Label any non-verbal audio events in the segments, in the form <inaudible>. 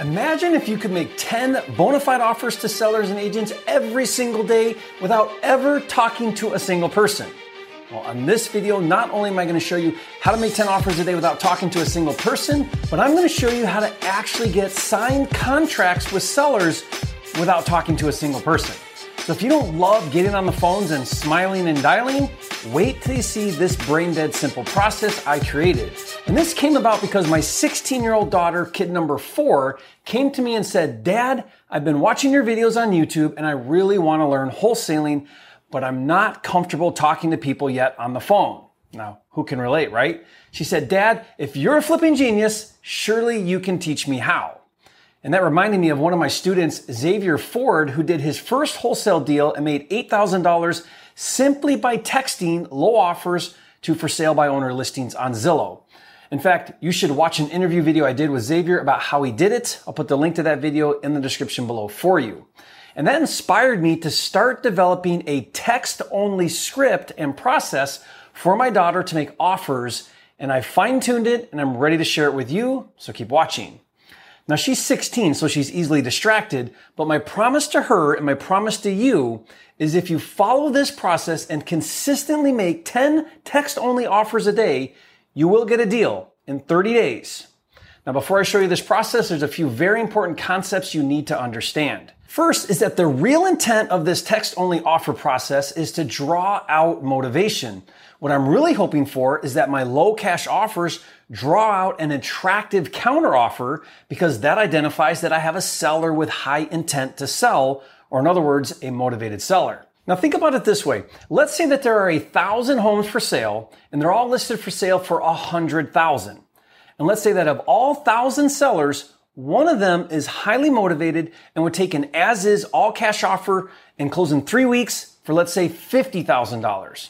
Imagine if you could make 10 bona fide offers to sellers and agents every single day without ever talking to a single person. Well, on this video, not only am I going to show you how to make 10 offers a day without talking to a single person, but I'm going to show you how to actually get signed contracts with sellers without talking to a single person. So if you don't love getting on the phones and smiling and dialing, wait till you see this brain dead simple process I created. And this came about because my 16 year old daughter, kid number four, came to me and said, Dad, I've been watching your videos on YouTube and I really want to learn wholesaling, but I'm not comfortable talking to people yet on the phone. Now, who can relate, right? She said, Dad, if you're a flipping genius, surely you can teach me how. And that reminded me of one of my students, Xavier Ford, who did his first wholesale deal and made $8,000 simply by texting low offers to for sale by owner listings on Zillow. In fact, you should watch an interview video I did with Xavier about how he did it. I'll put the link to that video in the description below for you. And that inspired me to start developing a text only script and process for my daughter to make offers. And I fine tuned it and I'm ready to share it with you. So keep watching. Now she's 16, so she's easily distracted, but my promise to her and my promise to you is if you follow this process and consistently make 10 text only offers a day, you will get a deal in 30 days. Now, before I show you this process, there's a few very important concepts you need to understand. First is that the real intent of this text only offer process is to draw out motivation. What I'm really hoping for is that my low cash offers draw out an attractive counteroffer because that identifies that I have a seller with high intent to sell, or in other words, a motivated seller. Now think about it this way. Let's say that there are a thousand homes for sale and they're all listed for sale for a hundred thousand. And let's say that of all thousand sellers, one of them is highly motivated and would take an as is all cash offer and close in three weeks for let's say $50,000.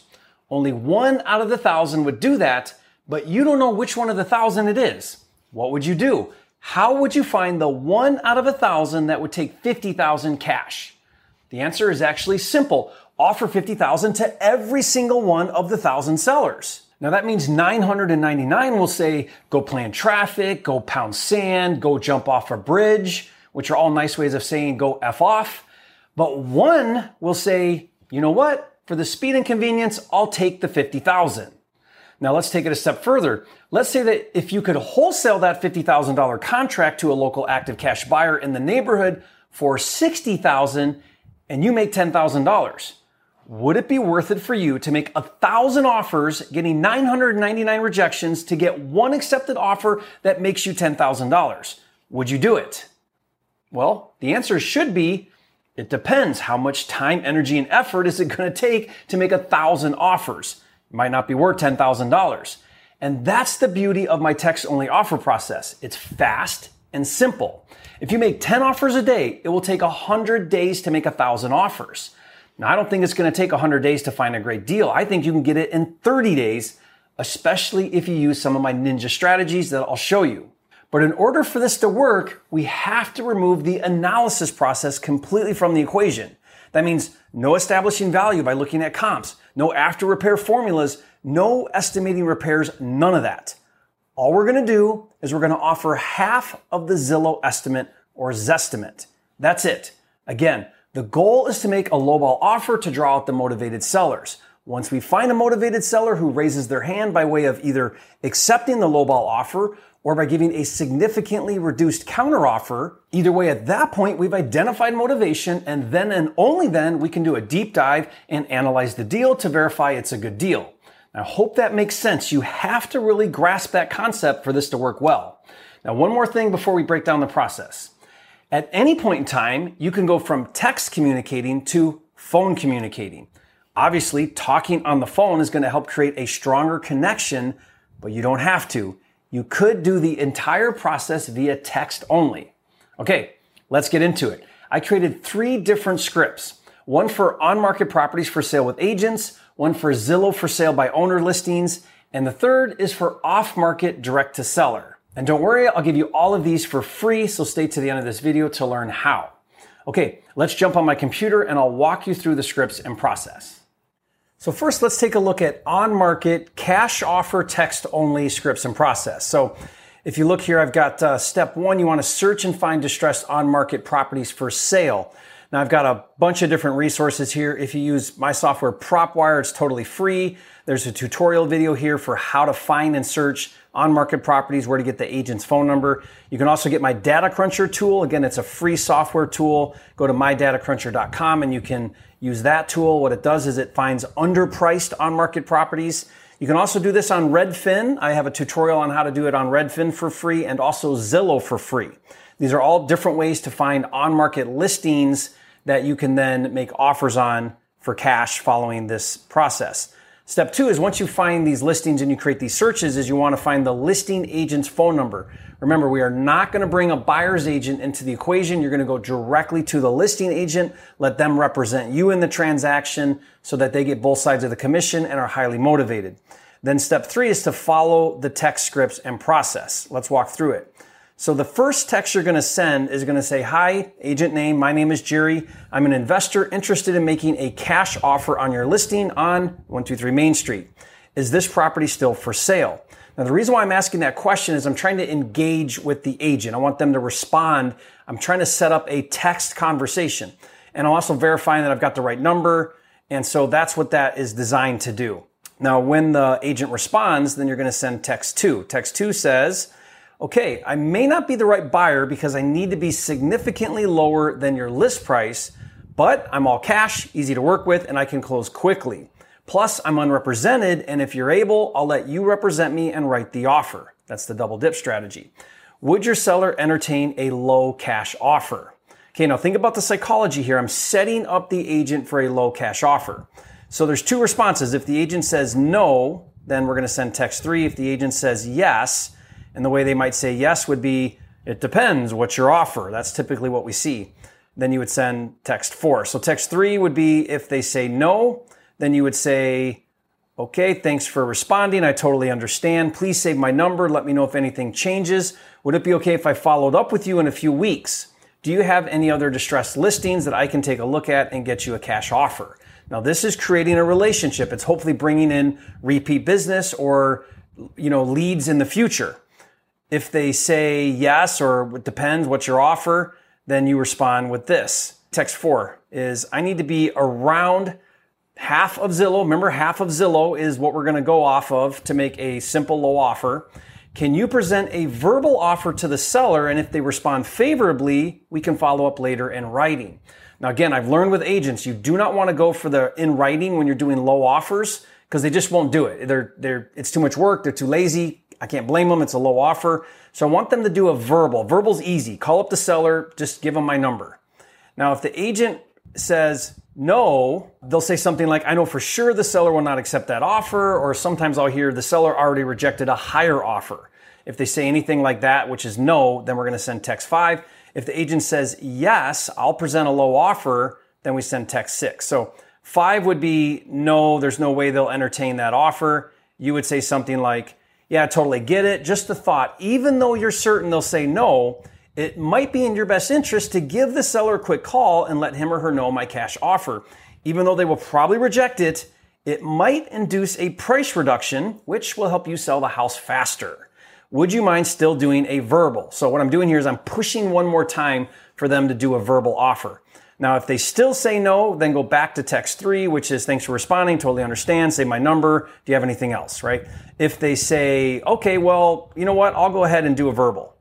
Only one out of the thousand would do that, but you don't know which one of the thousand it is. What would you do? How would you find the one out of a thousand that would take 50,000 cash? The answer is actually simple. Offer 50,000 to every single one of the thousand sellers. Now that means 999 will say, go plan traffic, go pound sand, go jump off a bridge, which are all nice ways of saying go F off. But one will say, you know what? For the speed and convenience, I'll take the 50,000. Now let's take it a step further. Let's say that if you could wholesale that $50,000 contract to a local active cash buyer in the neighborhood for 60,000, and you make $10,000. Would it be worth it for you to make a thousand offers, getting 999 rejections to get one accepted offer that makes you $10,000? Would you do it? Well, the answer should be it depends. How much time, energy, and effort is it going to take to make a thousand offers? Might not be worth $10,000. And that's the beauty of my text only offer process. It's fast and simple. If you make 10 offers a day, it will take 100 days to make a thousand offers. Now, I don't think it's going to take 100 days to find a great deal. I think you can get it in 30 days, especially if you use some of my ninja strategies that I'll show you. But in order for this to work, we have to remove the analysis process completely from the equation. That means no establishing value by looking at comps, no after repair formulas, no estimating repairs, none of that. All we're to do is we're to offer half of the Zillow estimate or Zestimate. That's it. Again, the goal is to make a lowball offer to draw out the motivated sellers. Once we find a motivated seller who raises their hand by way of either accepting the lowball offer or by giving a significantly reduced counteroffer. Either way, at that point, we've identified motivation and then and only then we can do a deep dive and analyze the deal to verify it's a good deal. I hope that makes sense. You have to really grasp that concept for this to work well. Now, one more thing before we break down the process. At any point in time, you can go from text communicating to phone communicating. Obviously, talking on the phone is going to help create a stronger connection, but you don't have to you could do the entire process via text only. Okay, let's get into it. I created three different scripts. One for on-market properties for sale with agents, one for Zillow for sale by owner listings, and the third is for off-market direct to seller. And don't worry, I'll give you all of these for free, so stay to the end of this video to learn how. Okay, let's jump on my computer and I'll walk you through the scripts and process. So first, let's take a look at on-market cash offer text only scripts and process. So If you look here, I've got uh, step one, you want to search and find distressed on market properties for sale. Now I've got a bunch of different resources here. If you use my software PropWire, it's totally free. There's a tutorial video here for how to find and search on market properties, where to get the agent's phone number. You can also get my data cruncher tool. Again, it's a free software tool. Go to mydatacruncher.com and you can use that tool. What it does is it finds underpriced on market properties you can also do this on Redfin. I have a tutorial on how to do it on Redfin for free and also Zillow for free. These are all different ways to find on market listings that you can then make offers on for cash following this process. Step two is once you find these listings and you create these searches is you want to find the listing agent's phone number. Remember, we are not going to bring a buyer's agent into the equation. You're going to go directly to the listing agent, let them represent you in the transaction so that they get both sides of the commission and are highly motivated. Then step three is to follow the text scripts and process. Let's walk through it. So the first text you're going to send is going to say, Hi, agent name. My name is Jerry. I'm an investor interested in making a cash offer on your listing on 123 Main Street. Is this property still for sale? Now, the reason why I'm asking that question is I'm trying to engage with the agent. I want them to respond. I'm trying to set up a text conversation. And I'm also verifying that I've got the right number. And so that's what that is designed to do. Now, when the agent responds, then you're going to send text two. Text two says, okay, I may not be the right buyer because I need to be significantly lower than your list price, but I'm all cash, easy to work with, and I can close quickly. Plus, I'm unrepresented, and if you're able, I'll let you represent me and write the offer. That's the double dip strategy. Would your seller entertain a low cash offer? Okay, now think about the psychology here. I'm setting up the agent for a low cash offer. So there's two responses. If the agent says no, then we're going to send text three. If the agent says yes, and the way they might say yes would be, it depends, what's your offer? That's typically what we see. Then you would send text four. So text three would be if they say no, then you would say, okay, thanks for responding. I totally understand. Please save my number. Let me know if anything changes. Would it be okay if I followed up with you in a few weeks? Do you have any other distressed listings that I can take a look at and get you a cash offer? Now, this is creating a relationship. It's hopefully bringing in repeat business or, you know, leads in the future. If they say yes or it depends what's your offer, then you respond with this. Text four is I need to be around half of Zillow. Remember, half of Zillow is what we're going to go off of to make a simple low offer. Can you present a verbal offer to the seller? And if they respond favorably, we can follow up later in writing. Now, again, I've learned with agents, you do not want to go for the in writing when you're doing low offers because they just won't do it. They're, they're, it's too much work. They're too lazy. I can't blame them. It's a low offer. So I want them to do a verbal. Verbal's easy. Call up the seller, just give them my number. Now, if the agent says no, they'll say something like, I know for sure the seller will not accept that offer, or sometimes I'll hear the seller already rejected a higher offer. If they say anything like that, which is no, then we're going to send text five. If the agent says yes, I'll present a low offer, then we send text six. So five would be no, there's no way they'll entertain that offer. You would say something like, yeah, I totally get it. Just the thought. Even though you're certain they'll say no, it might be in your best interest to give the seller a quick call and let him or her know my cash offer. Even though they will probably reject it, it might induce a price reduction, which will help you sell the house faster. Would you mind still doing a verbal? So what I'm doing here is I'm pushing one more time for them to do a verbal offer. Now, if they still say no, then go back to text three, which is thanks for responding, totally understand, say my number, do you have anything else, right? If they say, okay, well, you know what, I'll go ahead and do a verbal,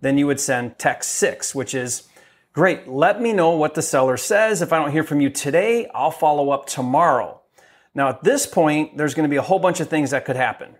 then you would send text six, which is, great, let me know what the seller says. If I don't hear from you today, I'll follow up tomorrow. Now, at this point, there's to be a whole bunch of things that could happen.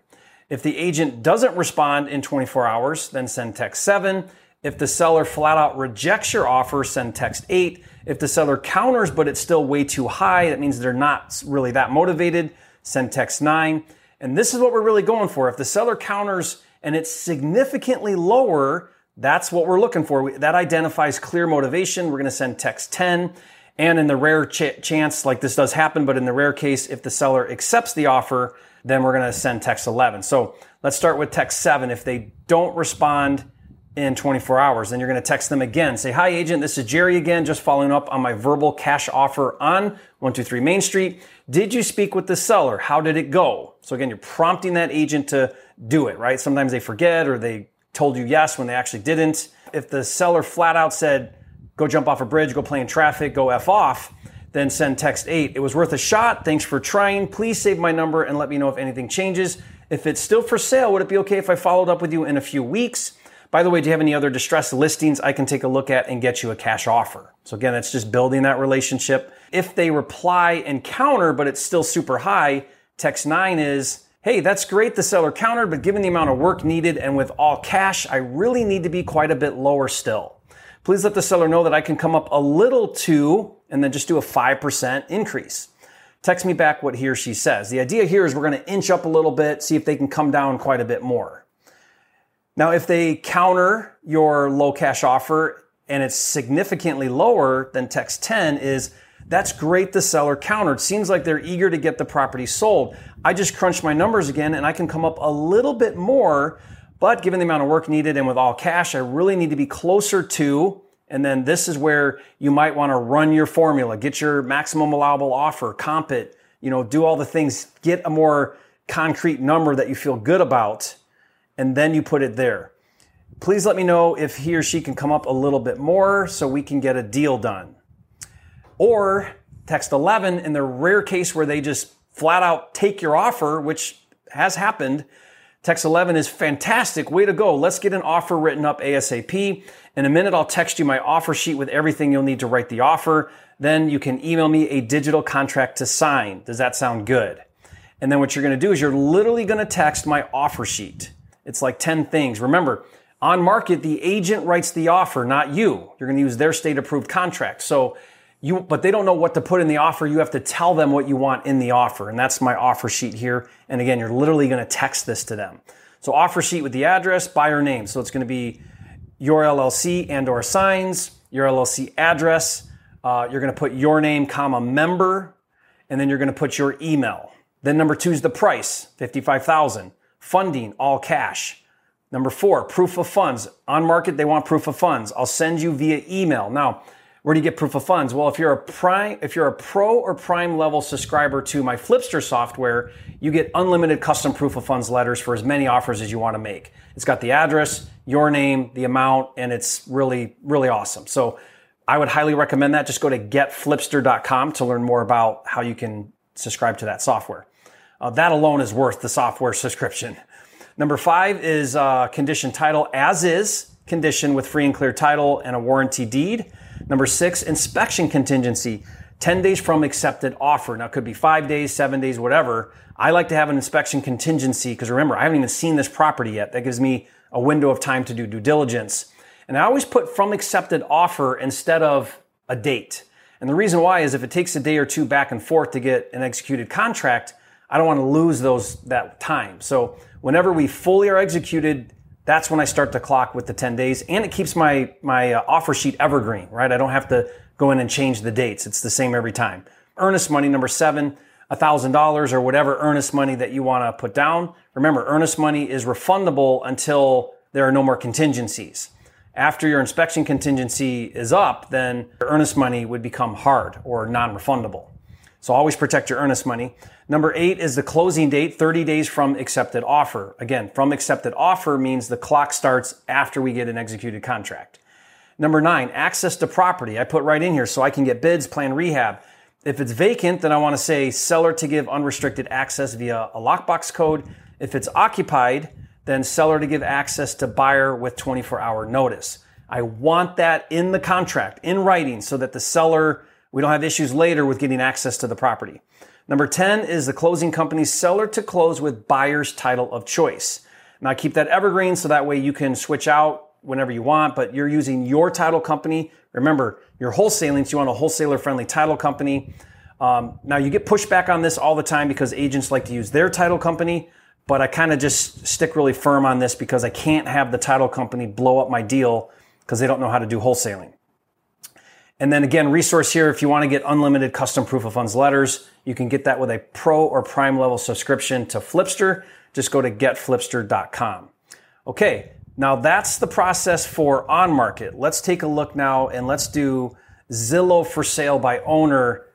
If the agent doesn't respond in 24 hours, then send text seven. If the seller flat out rejects your offer, send text eight. If the seller counters, but it's still way too high, that means they're not really that motivated, send text nine. And this is what we're really going for. If the seller counters and it's significantly lower, that's what we're looking for. That identifies clear motivation. We're going to send text 10. And in the rare ch- chance, like this does happen, but in the rare case, if the seller accepts the offer, then we're going to send text 11. So let's start with text 7. If they don't respond, in 24 hours. Then you're going to text them again. Say, hi agent, this is Jerry again, just following up on my verbal cash offer on 123 Main Street. Did you speak with the seller? How did it go? So again, you're prompting that agent to do it, right? Sometimes they forget or they told you yes when they actually didn't. If the seller flat out said, go jump off a bridge, go play in traffic, go F off, then send text 8. It was worth a shot. Thanks for trying. Please save my number and let me know if anything changes. If it's still for sale, would it be okay if I followed up with you in a few weeks? By the way, do you have any other distressed listings I can take a look at and get you a cash offer? So again, that's just building that relationship. If they reply and counter, but it's still super high, text nine is, Hey, that's great. The seller countered, but given the amount of work needed and with all cash, I really need to be quite a bit lower still. Please let the seller know that I can come up a little to and then just do a 5% increase. Text me back what he or she says. The idea here is we're going to inch up a little bit, see if they can come down quite a bit more. Now, if they counter your low cash offer and it's significantly lower than text 10 is that's great the seller countered. Seems like they're eager to get the property sold. I just crunched my numbers again and I can come up a little bit more, but given the amount of work needed and with all cash, I really need to be closer to and then this is where you might want to run your formula, get your maximum allowable offer, comp it, you know, do all the things, get a more concrete number that you feel good about and then you put it there. Please let me know if he or she can come up a little bit more so we can get a deal done. Or text 11 in the rare case where they just flat out take your offer, which has happened. Text 11 is fantastic. Way to go. Let's get an offer written up ASAP. In a minute, I'll text you my offer sheet with everything you'll need to write the offer. Then you can email me a digital contract to sign. Does that sound good? And then what you're going to do is you're literally going to text my offer sheet. It's like 10 things. Remember, on market, the agent writes the offer, not you. You're going to use their state approved contract. So you, but they don't know what to put in the offer. You have to tell them what you want in the offer. And that's my offer sheet here. And again, you're literally going to text this to them. So offer sheet with the address, buyer name. So it's going to be your LLC and or signs, your LLC address. Uh, you're going to put your name, comma, member, and then you're going to put your email. Then number two is the price, 55,000. Funding, all cash. Number four, proof of funds. On market, they want proof of funds. I'll send you via email. Now, where do you get proof of funds? Well, if you're a prime, if you're a pro or prime level subscriber to my Flipster software, you get unlimited custom proof of funds letters for as many offers as you want to make. It's got the address, your name, the amount, and it's really, really awesome. So I would highly recommend that. Just go to getflipster.com to learn more about how you can subscribe to that software. Uh, that alone is worth the software subscription. Number five is uh, condition title as is condition with free and clear title and a warranty deed. Number six, inspection contingency. 10 days from accepted offer. Now, it could be five days, seven days, whatever. I like to have an inspection contingency because remember, I haven't even seen this property yet. That gives me a window of time to do due diligence. And I always put from accepted offer instead of a date. And the reason why is if it takes a day or two back and forth to get an executed contract, I don't want to lose those that time. So whenever we fully are executed, that's when I start the clock with the 10 days and it keeps my, my uh, offer sheet evergreen, right? I don't have to go in and change the dates. It's the same every time. Earnest money, number seven, $1,000 or whatever earnest money that you want to put down. Remember, earnest money is refundable until there are no more contingencies. After your inspection contingency is up, then earnest money would become hard or non-refundable. So always protect your earnest money. Number eight is the closing date, 30 days from accepted offer. Again, from accepted offer means the clock starts after we get an executed contract. Number nine, access to property. I put right in here so I can get bids, plan rehab. If it's vacant, then I want to say seller to give unrestricted access via a lockbox code. If it's occupied, then seller to give access to buyer with 24 hour notice. I want that in the contract, in writing, so that the seller we don't have issues later with getting access to the property. Number 10 is the closing company's seller to close with buyer's title of choice. Now keep that evergreen so that way you can switch out whenever you want, but you're using your title company. Remember, you're wholesaling, so you want a wholesaler friendly title company. Um, now you get pushback on this all the time because agents like to use their title company, but I kind of just stick really firm on this because I can't have the title company blow up my deal because they don't know how to do wholesaling. And then again, resource here, if you want to get unlimited custom proof of funds letters, you can get that with a pro or prime level subscription to Flipster. Just go to getflipster.com. Okay. Now that's the process for on market. Let's take a look now and let's do Zillow for sale by owner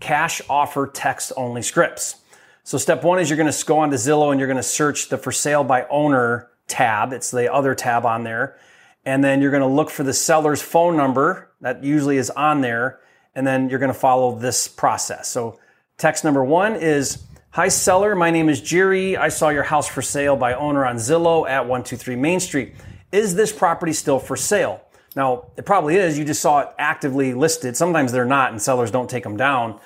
cash offer text only scripts. So step one is you're going to go onto Zillow and you're going to search the for sale by owner tab. It's the other tab on there. And then you're going to look for the seller's phone number that usually is on there. And then you're going to follow this process. So text number one is, Hi seller, my name is Jerry. I saw your house for sale by owner on Zillow at 123 Main Street. Is this property still for sale? Now, it probably is. You just saw it actively listed. Sometimes they're not and sellers don't take them down.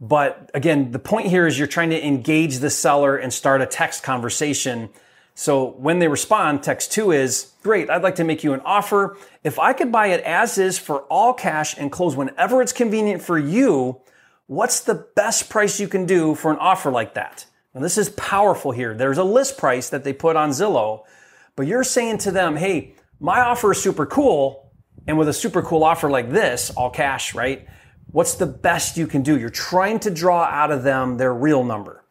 But again, the point here is you're trying to engage the seller and start a text conversation. So when they respond, text two is, great, I'd like to make you an offer. If I could buy it as is for all cash and close whenever it's convenient for you, what's the best price you can do for an offer like that? Now this is powerful here. There's a list price that they put on Zillow, but you're saying to them, hey, my offer is super cool. And with a super cool offer like this, all cash, right? What's the best you can do? You're trying to draw out of them their real number.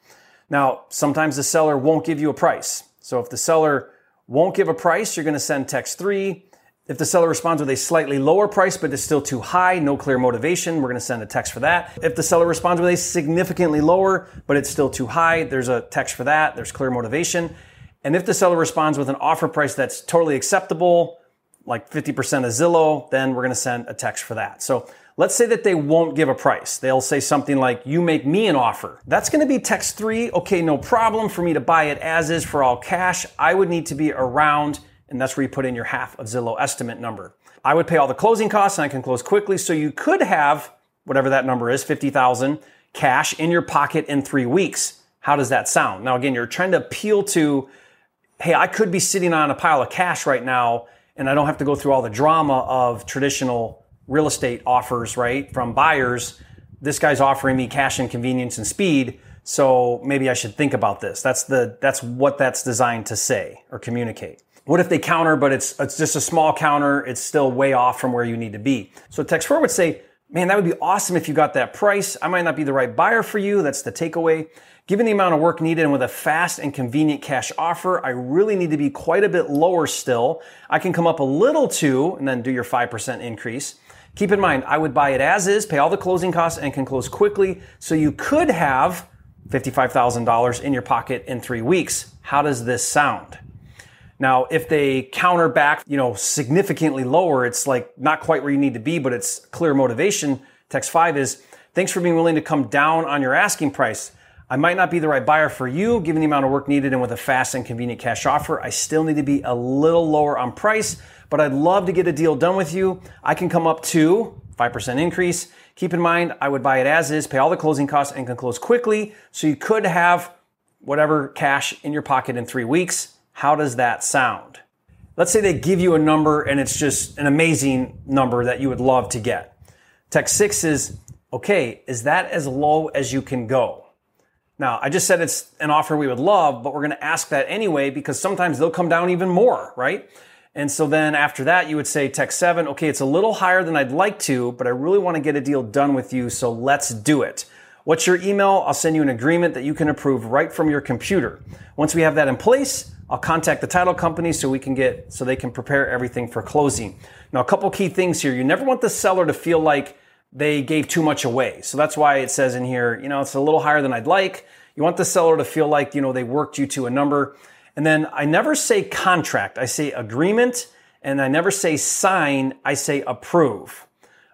Now, sometimes the seller won't give you a price. So if the seller won't give a price, you're going to send text three. If the seller responds with a slightly lower price, but it's still too high, no clear motivation, we're going to send a text for that. If the seller responds with a significantly lower, but it's still too high, there's a text for that. There's clear motivation. And if the seller responds with an offer price that's totally acceptable, like 50% of Zillow, then we're going to send a text for that. So Let's say that they won't give a price. They'll say something like, you make me an offer. That's going to be text three. Okay, no problem for me to buy it as is for all cash. I would need to be around, and that's where you put in your half of Zillow estimate number. I would pay all the closing costs and I can close quickly. So you could have whatever that number is, 50,000 cash in your pocket in three weeks. How does that sound? Now, again, you're trying to appeal to, hey, I could be sitting on a pile of cash right now and I don't have to go through all the drama of traditional real estate offers, right, from buyers. This guy's offering me cash and convenience and speed. So maybe I should think about this. That's the, that's what that's designed to say or communicate. What if they counter, but it's, it's just a small counter. It's still way off from where you need to be. So text four would say, man, that would be awesome if you got that price. I might not be the right buyer for you. That's the takeaway. Given the amount of work needed and with a fast and convenient cash offer, I really need to be quite a bit lower still. I can come up a little too and then do your 5% increase. Keep in mind, I would buy it as is, pay all the closing costs, and can close quickly. So you could have $55,000 in your pocket in three weeks. How does this sound? Now, if they counter back, you know, significantly lower, it's like not quite where you need to be, but it's clear motivation. Text five is, thanks for being willing to come down on your asking price. I might not be the right buyer for you, given the amount of work needed and with a fast and convenient cash offer. I still need to be a little lower on price but I'd love to get a deal done with you. I can come up to 5% increase. Keep in mind, I would buy it as is, pay all the closing costs, and can close quickly. So you could have whatever cash in your pocket in three weeks. How does that sound? Let's say they give you a number and it's just an amazing number that you would love to get. Text six is, okay, is that as low as you can go? Now, I just said it's an offer we would love, but we're going to ask that anyway because sometimes they'll come down even more, right? And so then after that, you would say text seven, okay, it's a little higher than I'd like to, but I really want to get a deal done with you, so let's do it. What's your email? I'll send you an agreement that you can approve right from your computer. Once we have that in place, I'll contact the title company so we can get, so they can prepare everything for closing. Now, a couple key things here. You never want the seller to feel like they gave too much away. So that's why it says in here, you know, it's a little higher than I'd like. You want the seller to feel like, you know, they worked you to a number. And then I never say contract, I say agreement, and I never say sign, I say approve.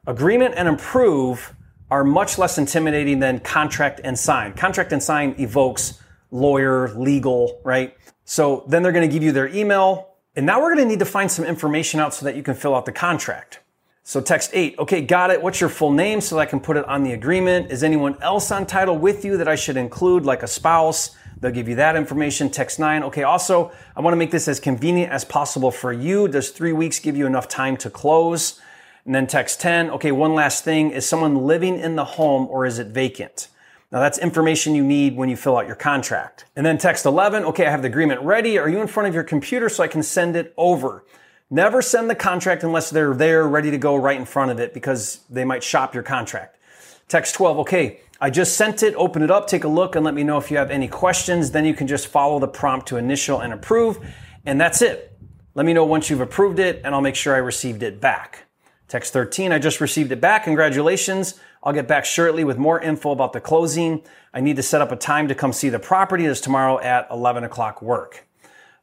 Agreement and approve are much less intimidating than contract and sign. Contract and sign evokes lawyer, legal, right? So then they're going to give you their email. And now we're going to need to find some information out so that you can fill out the contract. So text eight, okay, got it. What's your full name so that I can put it on the agreement? Is anyone else on title with you that I should include, like a spouse? They'll give you that information. Text nine. Okay. Also, I want to make this as convenient as possible for you. Does three weeks give you enough time to close? And then text 10. Okay. One last thing. Is someone living in the home or is it vacant? Now that's information you need when you fill out your contract. And then text 11. Okay. I have the agreement ready. Are you in front of your computer so I can send it over? Never send the contract unless they're there ready to go right in front of it because they might shop your contract. Text 12. Okay. I just sent it, open it up, take a look, and let me know if you have any questions. Then you can just follow the prompt to initial and approve. And that's it. Let me know once you've approved it, and I'll make sure I received it back. Text 13, I just received it back. Congratulations. I'll get back shortly with more info about the closing. I need to set up a time to come see the property. It's tomorrow at 11 o'clock work.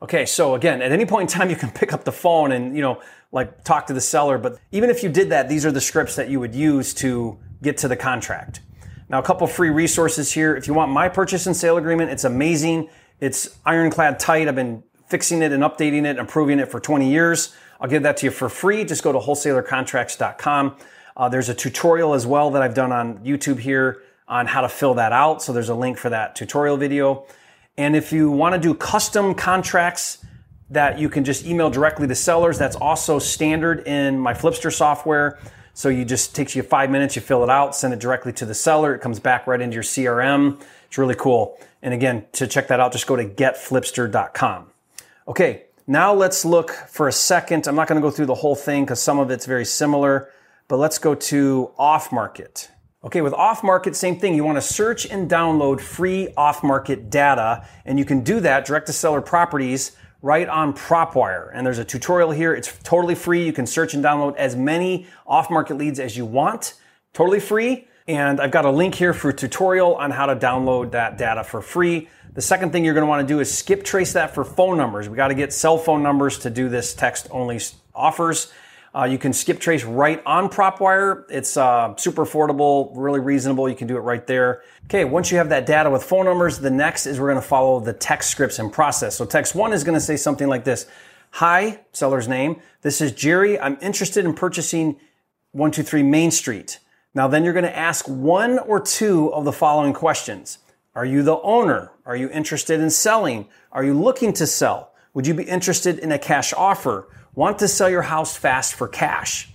Okay, so again, at any point in time, you can <laughs> pick up the phone and, you know, like talk to the seller. But even if you did that, these are the scripts that you would use to get to the contract. Now, a couple free resources here. If you want my purchase and sale agreement, it's amazing. It's ironclad tight. I've been fixing it and updating it, and improving it for 20 years. I'll give that to you for free. Just go to wholesalercontracts.com. Uh, there's a tutorial as well that I've done on YouTube here on how to fill that out. So there's a link for that tutorial video. And if you want to do custom contracts that you can just email directly to sellers, that's also standard in my Flipster software. So you just takes you five minutes, you fill it out, send it directly to the seller. It comes back right into your CRM. It's really cool. And again, to check that out, just go to getflipster.com. Okay, now let's look for a second. I'm not going to go through the whole thing because some of it's very similar, but let's go to off market. Okay, with off market, same thing. You want to search and download free off market data, and you can do that direct to seller properties right on PropWire. And there's a tutorial here. It's totally free. You can search and download as many off market leads as you want. Totally free. And I've got a link here for a tutorial on how to download that data for free. The second thing you're going to want to do is skip trace that for phone numbers. We got to get cell phone numbers to do this text only offers. Uh, you can skip trace right on PropWire. It's uh, super affordable, really reasonable. You can do it right there. Okay, once you have that data with phone numbers, the next is we're to follow the text scripts and process. So text one is to say something like this. Hi, seller's name. This is Jerry. I'm interested in purchasing 123 Main Street. Now then you're to ask one or two of the following questions. Are you the owner? Are you interested in selling? Are you looking to sell? Would you be interested in a cash offer? Want to sell your house fast for cash?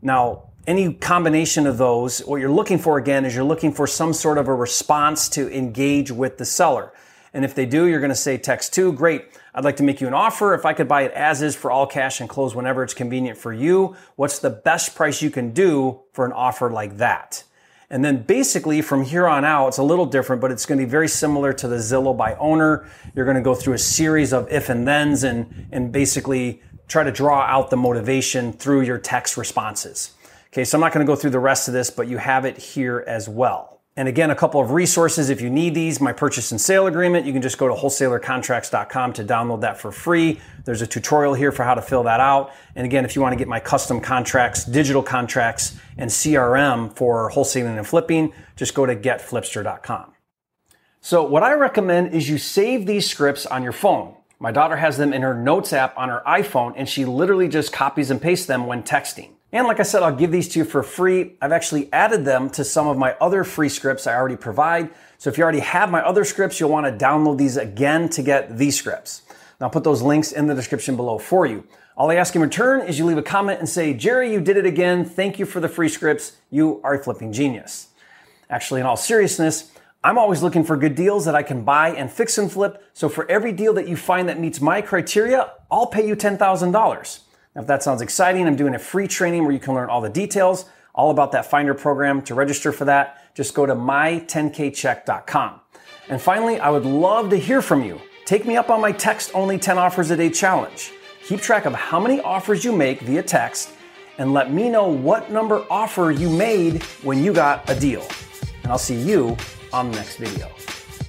Now, any combination of those, what you're looking for again is you're looking for some sort of a response to engage with the seller. And if they do, you're going to say text two, great. I'd like to make you an offer. If I could buy it as is for all cash and close whenever it's convenient for you, what's the best price you can do for an offer like that? And then basically from here on out, it's a little different, but it's going to be very similar to the Zillow by owner. You're going to go through a series of if and thens and, and basically try to draw out the motivation through your text responses. Okay, so I'm not going to go through the rest of this, but you have it here as well. And again, a couple of resources if you need these. My purchase and sale agreement, you can just go to wholesalercontracts.com to download that for free. There's a tutorial here for how to fill that out. And again, if you want to get my custom contracts, digital contracts, and CRM for wholesaling and flipping, just go to getflipster.com. So what I recommend is you save these scripts on your phone. My daughter has them in her notes app on her iPhone and she literally just copies and pastes them when texting. And like I said, I'll give these to you for free. I've actually added them to some of my other free scripts I already provide. So if you already have my other scripts, you'll want to download these again to get these scripts. Now I'll put those links in the description below for you. All I ask in return is you leave a comment and say, Jerry, you did it again. Thank you for the free scripts. You are a flipping genius. Actually, in all seriousness, I'm always looking for good deals that I can buy and fix and flip. So for every deal that you find that meets my criteria, I'll pay you $10,000. Now, if that sounds exciting, I'm doing a free training where you can learn all the details, all about that Finder program. To register for that, just go to my10kcheck.com. And finally, I would love to hear from you. Take me up on my text only 10 offers a day challenge. Keep track of how many offers you make via text and let me know what number offer you made when you got a deal. And I'll see you on the next video.